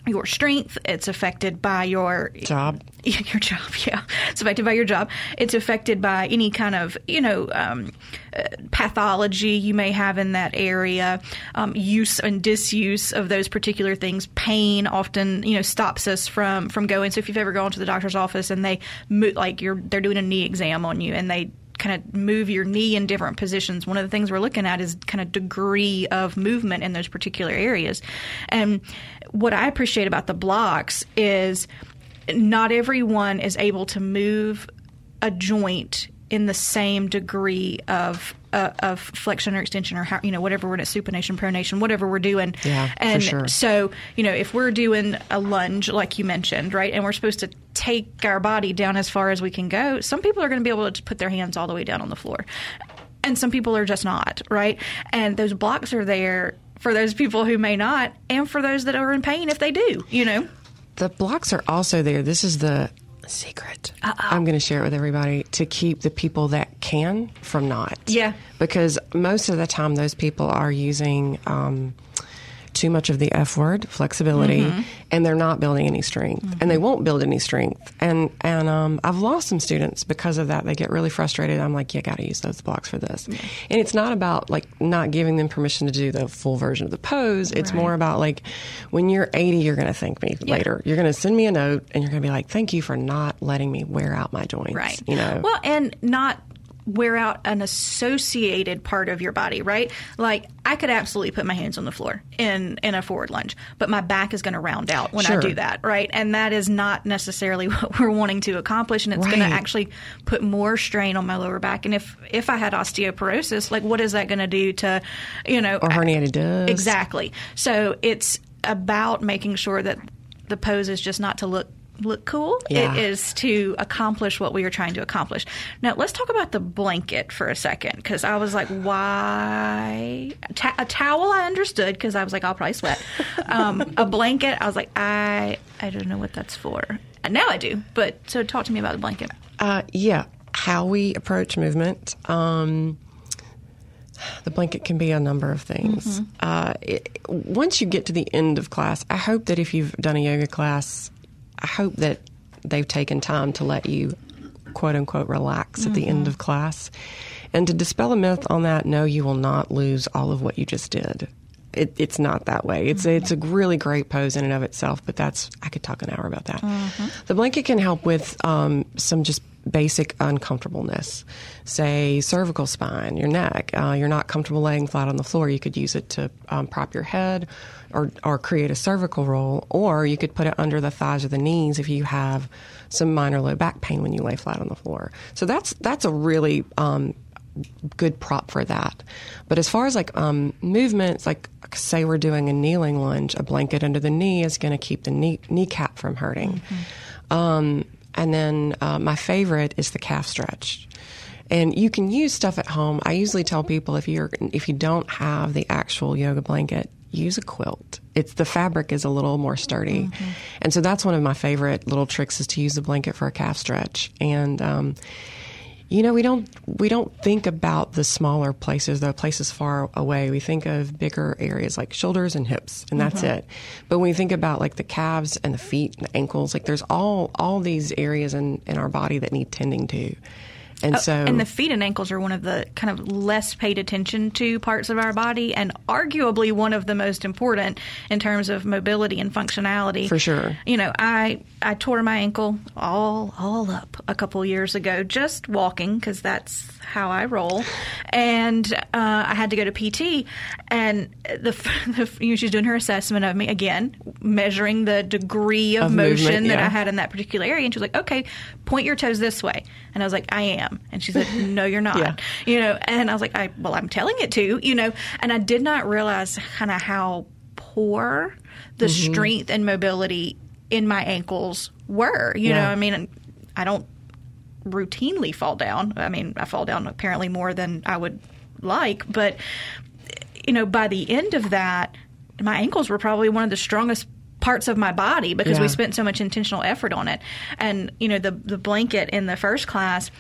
[SPEAKER 1] your strength, it's affected by your
[SPEAKER 2] Job.
[SPEAKER 1] your job, yeah. It's affected by your job. It's affected by any kind of, you know, um, uh, pathology you may have in that area, um, use and disuse of those particular things. Pain often, you know, stops us from from going. So if you've ever gone to the doctor's office and they mo- like you're they're doing a knee exam on you and they kind of move your knee in different positions. One of the things we're looking at is kind of degree of movement in those particular areas. And what I appreciate about the blocks is not everyone is able to move a joint in the same degree of uh, of flexion or extension or how you know whatever we're at supination pronation whatever we're doing.
[SPEAKER 2] Yeah, for
[SPEAKER 1] and
[SPEAKER 2] sure.
[SPEAKER 1] so you know if we're doing a lunge like you mentioned right and we're supposed to take our body down as far as we can go some people are going to be able to put their hands all the way down on the floor. And some people are just not right? And those blocks are there for those people who may not and for those that are in pain if they do you know
[SPEAKER 2] The blocks are also there. This is the secret. I'm going to share it with everybody to keep the people that can from not.
[SPEAKER 1] Yeah.
[SPEAKER 2] Because most of the time, those people are using um, too much of the F word, flexibility,
[SPEAKER 1] Mm-hmm.
[SPEAKER 2] and they're not building any strength, and they won't build any strength. And and um, I've lost some students because of that. They get really frustrated. I'm like, you got to use those blocks for this. And it's not about like not giving them permission to do the full version of the pose. It's more about like when you're 80, you're going to thank me later. You're going to send me a note, and you're going to be like, thank you for not letting me wear out my joints.
[SPEAKER 1] Right.
[SPEAKER 2] You know.
[SPEAKER 1] Well, and not wear out an associated part of your body, right? Like I could absolutely put my hands on the floor in in a forward lunge, but my back is going to round out when
[SPEAKER 2] Sure.
[SPEAKER 1] I do that, right? And that is not necessarily what we're wanting to accomplish, and it's going to actually put more strain on my lower back. And if if I had osteoporosis, like what is that going to do to, you know,
[SPEAKER 2] or herniated disc.
[SPEAKER 1] Exactly. So it's about making sure that the pose is just not to look look cool.
[SPEAKER 2] Yeah.
[SPEAKER 1] It is to accomplish what we are trying to accomplish. Now let's talk about the blanket for a second because I was like, why Ta- a towel? I understood because I was like, I'll probably sweat. Um, a blanket, I was like, I I don't know what that's for. And now I do. But so talk to me about the blanket.
[SPEAKER 2] Uh, yeah, how we approach movement. Um, the blanket can be a number of things. Uh, it, once you get to the end of class, I hope that if you've done a yoga class, I hope that they've taken time to let you quote unquote relax at the end of mm-hmm. class. And to dispel a myth on that, no, you will not lose all of what you just did. It, it's not that way. It's mm-hmm. it's a really great pose in and of itself, but that's I could talk an hour about that. Mm-hmm. The blanket can help with um, some just basic uncomfortableness, say cervical spine, your neck. Uh, you're not comfortable laying flat on the floor. You could use it to um, prop your head, or or create a cervical roll, or you could put it under the thighs or the knees if you have some minor low back pain when you lay flat on the floor. So that's that's a really um, good prop for that. But as far as like um, movements, like say we're doing a kneeling lunge, a blanket under the knee is going to keep the knee kneecap from hurting. Um, and then uh, my favorite is the calf stretch. And you can use stuff at home. I usually tell people if you're if you don't have the actual yoga blanket, use a quilt. It's the fabric is a little more sturdy, and so that's one of my favorite little tricks is to use the blanket for a calf stretch. And um, you know, we don't we don't think about the smaller places, the places far away. We think of bigger areas like shoulders and hips, and that's mm-hmm. it. But when we think about like the calves and the feet and the ankles, like there's all all these areas in in our body that need tending to. And so
[SPEAKER 1] and the feet and ankles are one of the kind of less paid attention to parts of our body, and arguably one of the most important in terms of mobility and functionality.
[SPEAKER 2] For sure.
[SPEAKER 1] You know, I I tore my ankle all all up a couple years ago just walking because that's how I roll, and uh, I had to go to PT, and the, the you know, she's doing her assessment of me again, measuring the degree of,
[SPEAKER 2] Of
[SPEAKER 1] motion
[SPEAKER 2] movement,
[SPEAKER 1] that. I had in that particular area, and she was like, "Okay, point your toes this way," and I was like, "I am," and she said, "No, you're not,"
[SPEAKER 2] Yeah.
[SPEAKER 1] you know, and I was like, "I well, I'm telling it to," you know, and I did not realize kind of how poor the
[SPEAKER 2] Mm-hmm.
[SPEAKER 1] strength and mobility in my ankles were. You know, I mean, I don't routinely fall down. I mean, I fall down apparently more than I would like, but you know, by the end of that, my ankles were probably one of the strongest parts of my body because we spent so much intentional effort on it. And you know, the the blanket in the first class,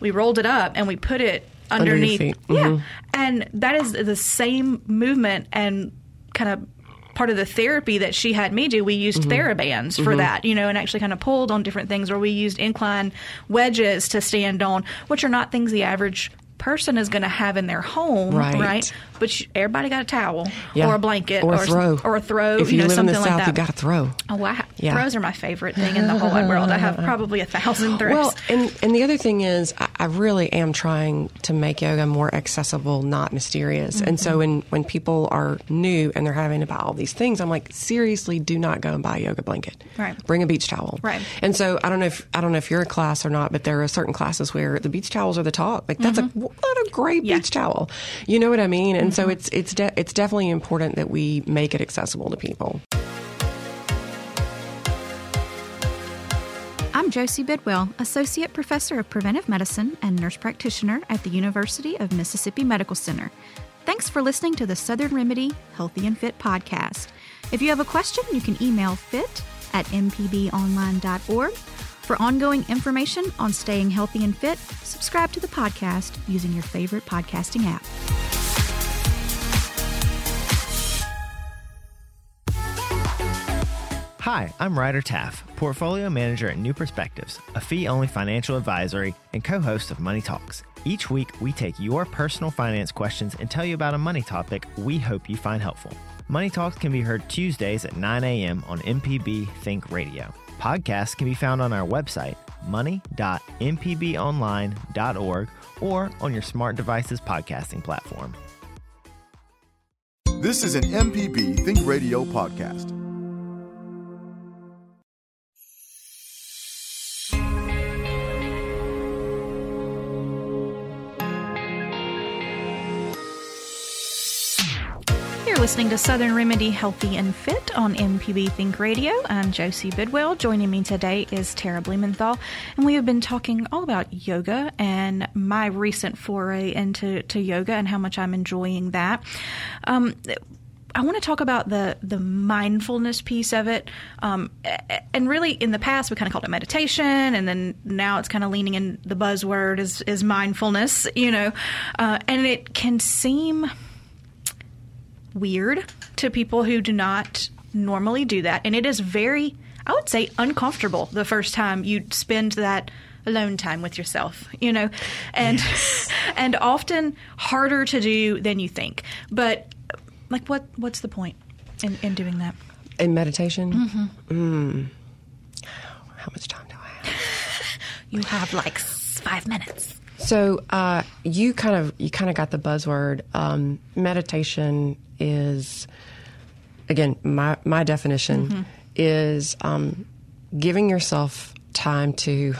[SPEAKER 1] we rolled it up and we put it
[SPEAKER 2] Under your
[SPEAKER 1] underneath. Yeah, and that is the same movement and kind of part of the therapy that she had me do, we used
[SPEAKER 2] Mm-hmm.
[SPEAKER 1] TheraBands for that, you know, and actually kind of pulled on different things, or we used incline wedges to stand on, which are not things the average person is going to have in their home,
[SPEAKER 2] Right.
[SPEAKER 1] But sh everybody got a towel
[SPEAKER 2] Yeah.
[SPEAKER 1] or a blanket
[SPEAKER 2] or a throw,
[SPEAKER 1] or a throw.
[SPEAKER 2] If you,
[SPEAKER 1] know,
[SPEAKER 2] live in the
[SPEAKER 1] something
[SPEAKER 2] south,
[SPEAKER 1] like
[SPEAKER 2] you got to throw.
[SPEAKER 1] Oh, wow.
[SPEAKER 2] Yeah.
[SPEAKER 1] Throws are my favorite thing in the whole wide world. I have probably a thousand throws.
[SPEAKER 2] Well, and and the other thing is, I, I really am trying to make yoga more accessible, not mysterious. And so mm-hmm. when when people are new and they're having to buy all these things, I'm like, seriously, do not go and buy a yoga blanket.
[SPEAKER 1] Right.
[SPEAKER 2] Bring a beach towel.
[SPEAKER 1] Right.
[SPEAKER 2] And so I don't know if I don't know if you're a class or not, but there are certain classes where the beach towels are the talk. Like that's mm-hmm. a what a great
[SPEAKER 1] Yeah.
[SPEAKER 2] beach towel. You know what I mean? And so mm-hmm. it's it's de- it's definitely important that we make it accessible to people.
[SPEAKER 4] I'm Josie Bidwell, Associate Professor of Preventive Medicine and Nurse Practitioner at the University of Mississippi Medical Center. Thanks for listening to the Southern Remedy Healthy and Fit podcast. If you have a question, you can email fit at mpbonline.org. For ongoing information on staying healthy and fit, subscribe to the podcast using your favorite podcasting app.
[SPEAKER 7] Hi, I'm Ryder Taff, Portfolio Manager at New Perspectives, a fee only financial advisory and co host of Money Talks. Each week, we take your personal finance questions and tell you about a money topic we hope you find helpful. Money Talks can be heard Tuesdays at 9 a.m. on MPB Think Radio. Podcasts can be found on our website, money.mpbonline.org, or on your smart devices podcasting platform.
[SPEAKER 6] This is an MPB Think Radio podcast.
[SPEAKER 1] Listening to Southern Remedy Healthy and Fit on MPB Think Radio. I'm Josie Bidwell. Joining me today is Tara Blumenthal, and we have been talking all about yoga and my recent foray into to yoga and how much I'm enjoying that. Um, I want to talk about the the mindfulness piece of it, um, and really in the past we kind of called it meditation, and then now it's kind of leaning in the buzzword is is mindfulness, you know, uh, and it can seem weird to people who do not normally do that. And it is very, I would say, uncomfortable the first time you spend that alone time with yourself, you know, and and often harder to do than you think. But like, what what's the point in, in doing that?
[SPEAKER 2] In meditation, mm mm how much time do I have?
[SPEAKER 1] You have like five minutes.
[SPEAKER 2] So uh, you kind of you kind of got the buzzword. Um, meditation is again my my definition is um, giving yourself time to.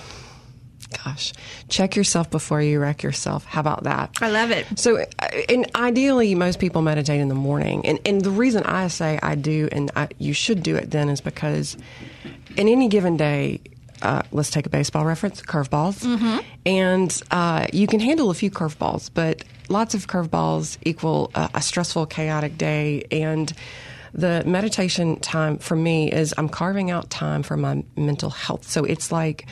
[SPEAKER 2] Gosh, check yourself before you wreck yourself. How about that?
[SPEAKER 1] I love it.
[SPEAKER 2] So, uh, and ideally, most people meditate in the morning. And, and the reason I say I do and I, you should do it then is because in any given day, uh, let's take a baseball reference, curveballs. And uh, you can handle a few curveballs, but lots of curveballs equal uh, a stressful, chaotic day. And the meditation time for me is I'm carving out time for my mental health. So it's like,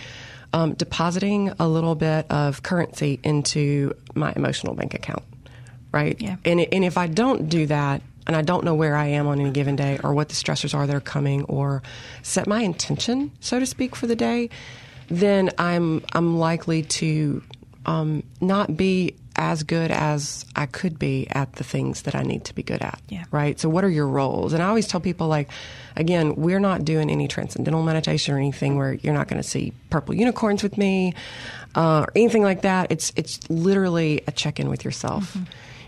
[SPEAKER 2] um, depositing a little bit of currency into my emotional bank account, right?
[SPEAKER 1] Yeah.
[SPEAKER 2] And and if I don't do that, and I don't know where I am on any given day, or what the stressors are that are coming, or set my intention, so to speak, for the day, then I'm I'm likely to um, not be as good as I could be at the things that I need to be good at.
[SPEAKER 1] Yeah.
[SPEAKER 2] Right. So, what are your roles? And I always tell people, like, again, we're not doing any transcendental meditation or anything where you're not going to see purple unicorns with me uh, or anything like that. It's it's literally a check in with yourself.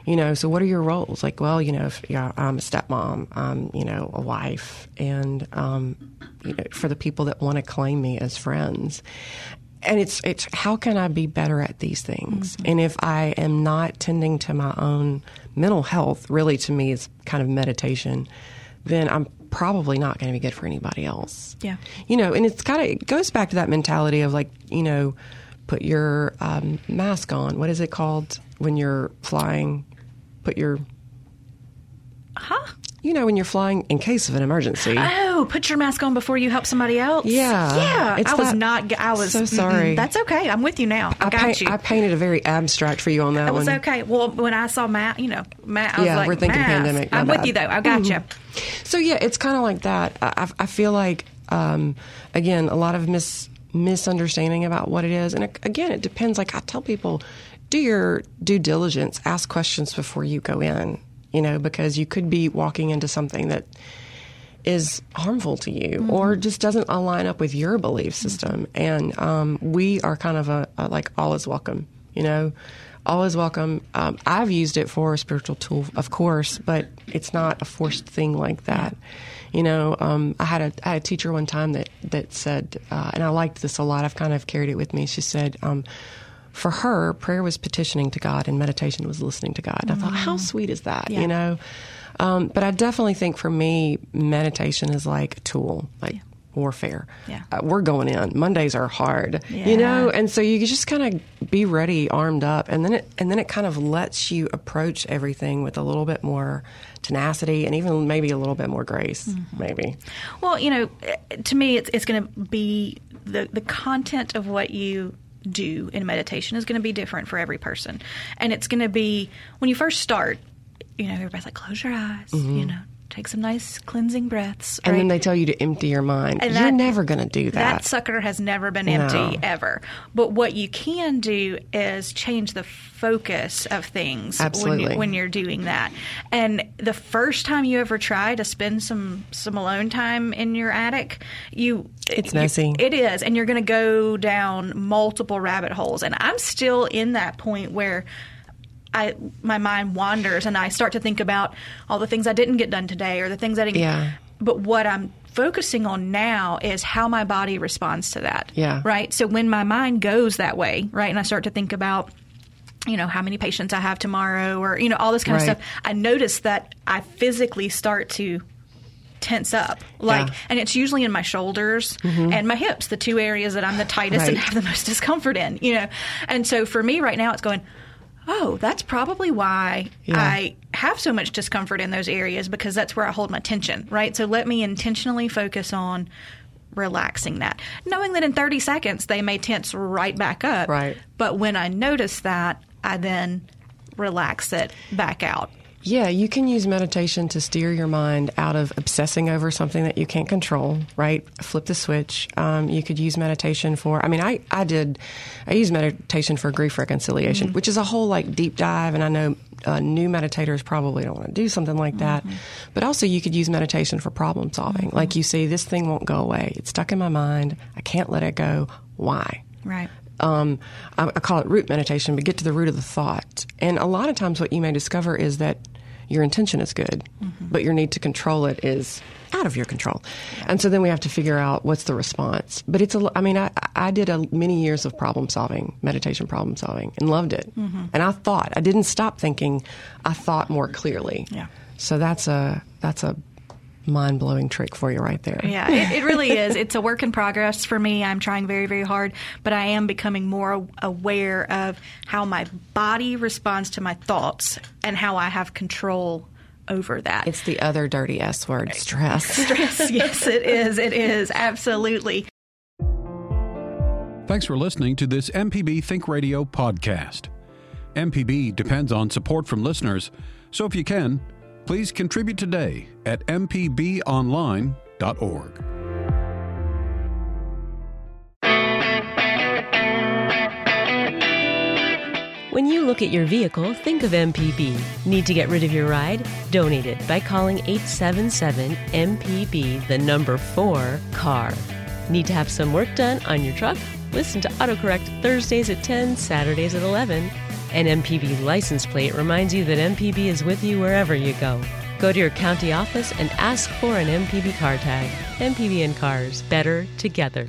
[SPEAKER 2] You know, so what are your roles? Like, well, you know, if, yeah, I'm a stepmom, I'm, you know, a wife, and um, you know, for the people that want to claim me as friends, and it's it's how can I be better at these things? And if I am not tending to my own mental health, really to me is kind of meditation, then I'm probably not going to be good for anybody else.
[SPEAKER 1] Yeah.
[SPEAKER 2] You know, and it's kind of it goes back to that mentality of like, you know, put your um, mask on. What is it called when you're flying? Put your
[SPEAKER 1] Huh?
[SPEAKER 2] you know, when you're flying in case of an emergency.
[SPEAKER 1] Oh, put your mask on before you help somebody else.
[SPEAKER 2] Yeah.
[SPEAKER 1] yeah.
[SPEAKER 2] It's
[SPEAKER 1] I was
[SPEAKER 2] that-
[SPEAKER 1] not. I was
[SPEAKER 2] so sorry.
[SPEAKER 1] That's okay. I'm with you now. I,
[SPEAKER 2] I,
[SPEAKER 1] got
[SPEAKER 2] paint-
[SPEAKER 1] you.
[SPEAKER 2] I painted a very abstract for you on that
[SPEAKER 1] It was
[SPEAKER 2] one.
[SPEAKER 1] okay. Well, when I saw Matt, you know, Matt, I was
[SPEAKER 2] Yeah,
[SPEAKER 1] like,
[SPEAKER 2] we're thinking
[SPEAKER 1] mask.
[SPEAKER 2] pandemic,
[SPEAKER 1] I'm with you though. I got you.
[SPEAKER 2] So yeah, it's kind of like that. I, I- I feel like um, again a lot of mis misunderstanding about what it is, and again, it depends. Like I tell people, do your due diligence, ask questions before you go in. You know, because you could be walking into something that is harmful to you or just doesn't align up with your belief system. And um, we are kind of a, a like all is welcome. You know, all is welcome. Um, I've used it for a spiritual tool, of course, but it's not a forced thing like that. You know, um, I had a I had a teacher one time that that said, uh, and I liked this a lot. I've kind of carried it with me. She said. For her, prayer was petitioning to God and meditation was listening to God. And I thought, how sweet is that? You know? Um, but I definitely think for me, meditation is like a tool, like warfare.
[SPEAKER 1] Yeah.
[SPEAKER 2] Uh, we're going in. Mondays are hard,
[SPEAKER 1] Yeah.
[SPEAKER 2] you know, and so you just kind of be ready, armed up, and then it and then it kind of lets you approach everything with a little bit more tenacity and even maybe a little bit more grace, maybe.
[SPEAKER 1] Well, you know, eh, to me, it's it's going to be the the content of what you do in meditation is going to be different for every person, and it's going to be when you first start. You know, everybody's like, close your eyes. You mm-hmm. know, take some nice cleansing breaths.
[SPEAKER 2] And then they tell you to empty your mind.
[SPEAKER 1] And
[SPEAKER 2] You're
[SPEAKER 1] that-
[SPEAKER 2] never going to do
[SPEAKER 1] That
[SPEAKER 2] that.
[SPEAKER 1] sucker has never been empty
[SPEAKER 2] No.
[SPEAKER 1] ever. But what you can do is change the focus of things when,
[SPEAKER 2] Absolutely.
[SPEAKER 1] you, when you're doing that. And the first time you ever try to spend some some alone time in your attic, you
[SPEAKER 2] It's
[SPEAKER 1] you-
[SPEAKER 2] messy.
[SPEAKER 1] it is, and you're going to go down multiple rabbit holes. And I'm still in that point where. I, my mind wanders and I start to think about all the things I didn't get done today or the things I didn't
[SPEAKER 2] Yeah.
[SPEAKER 1] but what I'm focusing on now is how my body responds to that.
[SPEAKER 2] Yeah.
[SPEAKER 1] Right. So when my mind goes that way, right, and I start to think about, you know, how many patients I have tomorrow or, you know, all this kind
[SPEAKER 2] Right.
[SPEAKER 1] of stuff, I notice that I physically start to tense up like
[SPEAKER 2] Yeah.
[SPEAKER 1] and it's usually in my shoulders mm-hmm. and my hips the two areas that i'm the tightest and
[SPEAKER 2] Right.
[SPEAKER 1] have the most discomfort in you know and so for me right now it's going oh that's probably why
[SPEAKER 2] Yeah.
[SPEAKER 1] i have so much discomfort in those areas because that's where i hold my tension right so let me intentionally focus on relaxing that knowing that in 30 seconds they may tense right back up
[SPEAKER 2] Right.
[SPEAKER 1] but when i notice that i then relax it back out
[SPEAKER 2] Yeah, you can use meditation to steer your mind out of obsessing over something that you can't control, right? Flip the switch. Um, you could use meditation for, I mean, I, I did, I use meditation for grief reconciliation, which is a whole like deep dive. And I know uh, new meditators probably don't want to do something like that. But also, you could use meditation for problem solving. Like you see, this thing won't go away. It's stuck in my mind. I can't let it go. Why?
[SPEAKER 1] right
[SPEAKER 2] um, I, I call it root meditation, but get to the root of the thought. And a lot of times, what you may discover is that your intention is good, mm-hmm. but your need to control it is out of your control. And so then we have to figure out what's the response. But it's a, I mean, I, I did a, many years of problem solving, meditation problem solving, and loved it. Mm-hmm. And I thought, I didn't stop thinking, I thought more clearly.
[SPEAKER 1] Yeah.
[SPEAKER 2] So that's a, that's a mind blowing trick for you right there.
[SPEAKER 1] Yeah, it, it really is. It's a work in progress for me. I'm trying very, very hard, but I am becoming more aware of how my body responds to my thoughts and how I have control over that.
[SPEAKER 2] It's the other dirty S word, stress.
[SPEAKER 1] stress. yes, it is. It is. Absolutely.
[SPEAKER 8] Thanks for listening to this MPB Think Radio podcast. MPB depends on support from listeners, so if you can, please contribute today at mpbonline.org.
[SPEAKER 9] When you look at your vehicle, think of MPB. Need to get rid of your ride? Donate it by calling 877 MPB, the number 4 CAR. Need to have some work done on your truck? Listen to AutoCorrect Thursdays at 10, Saturdays at 11. An MPB license plate reminds you that MPB is with you wherever you go. Go to your county office and ask for an MPB car tag. MPB and cars, better together.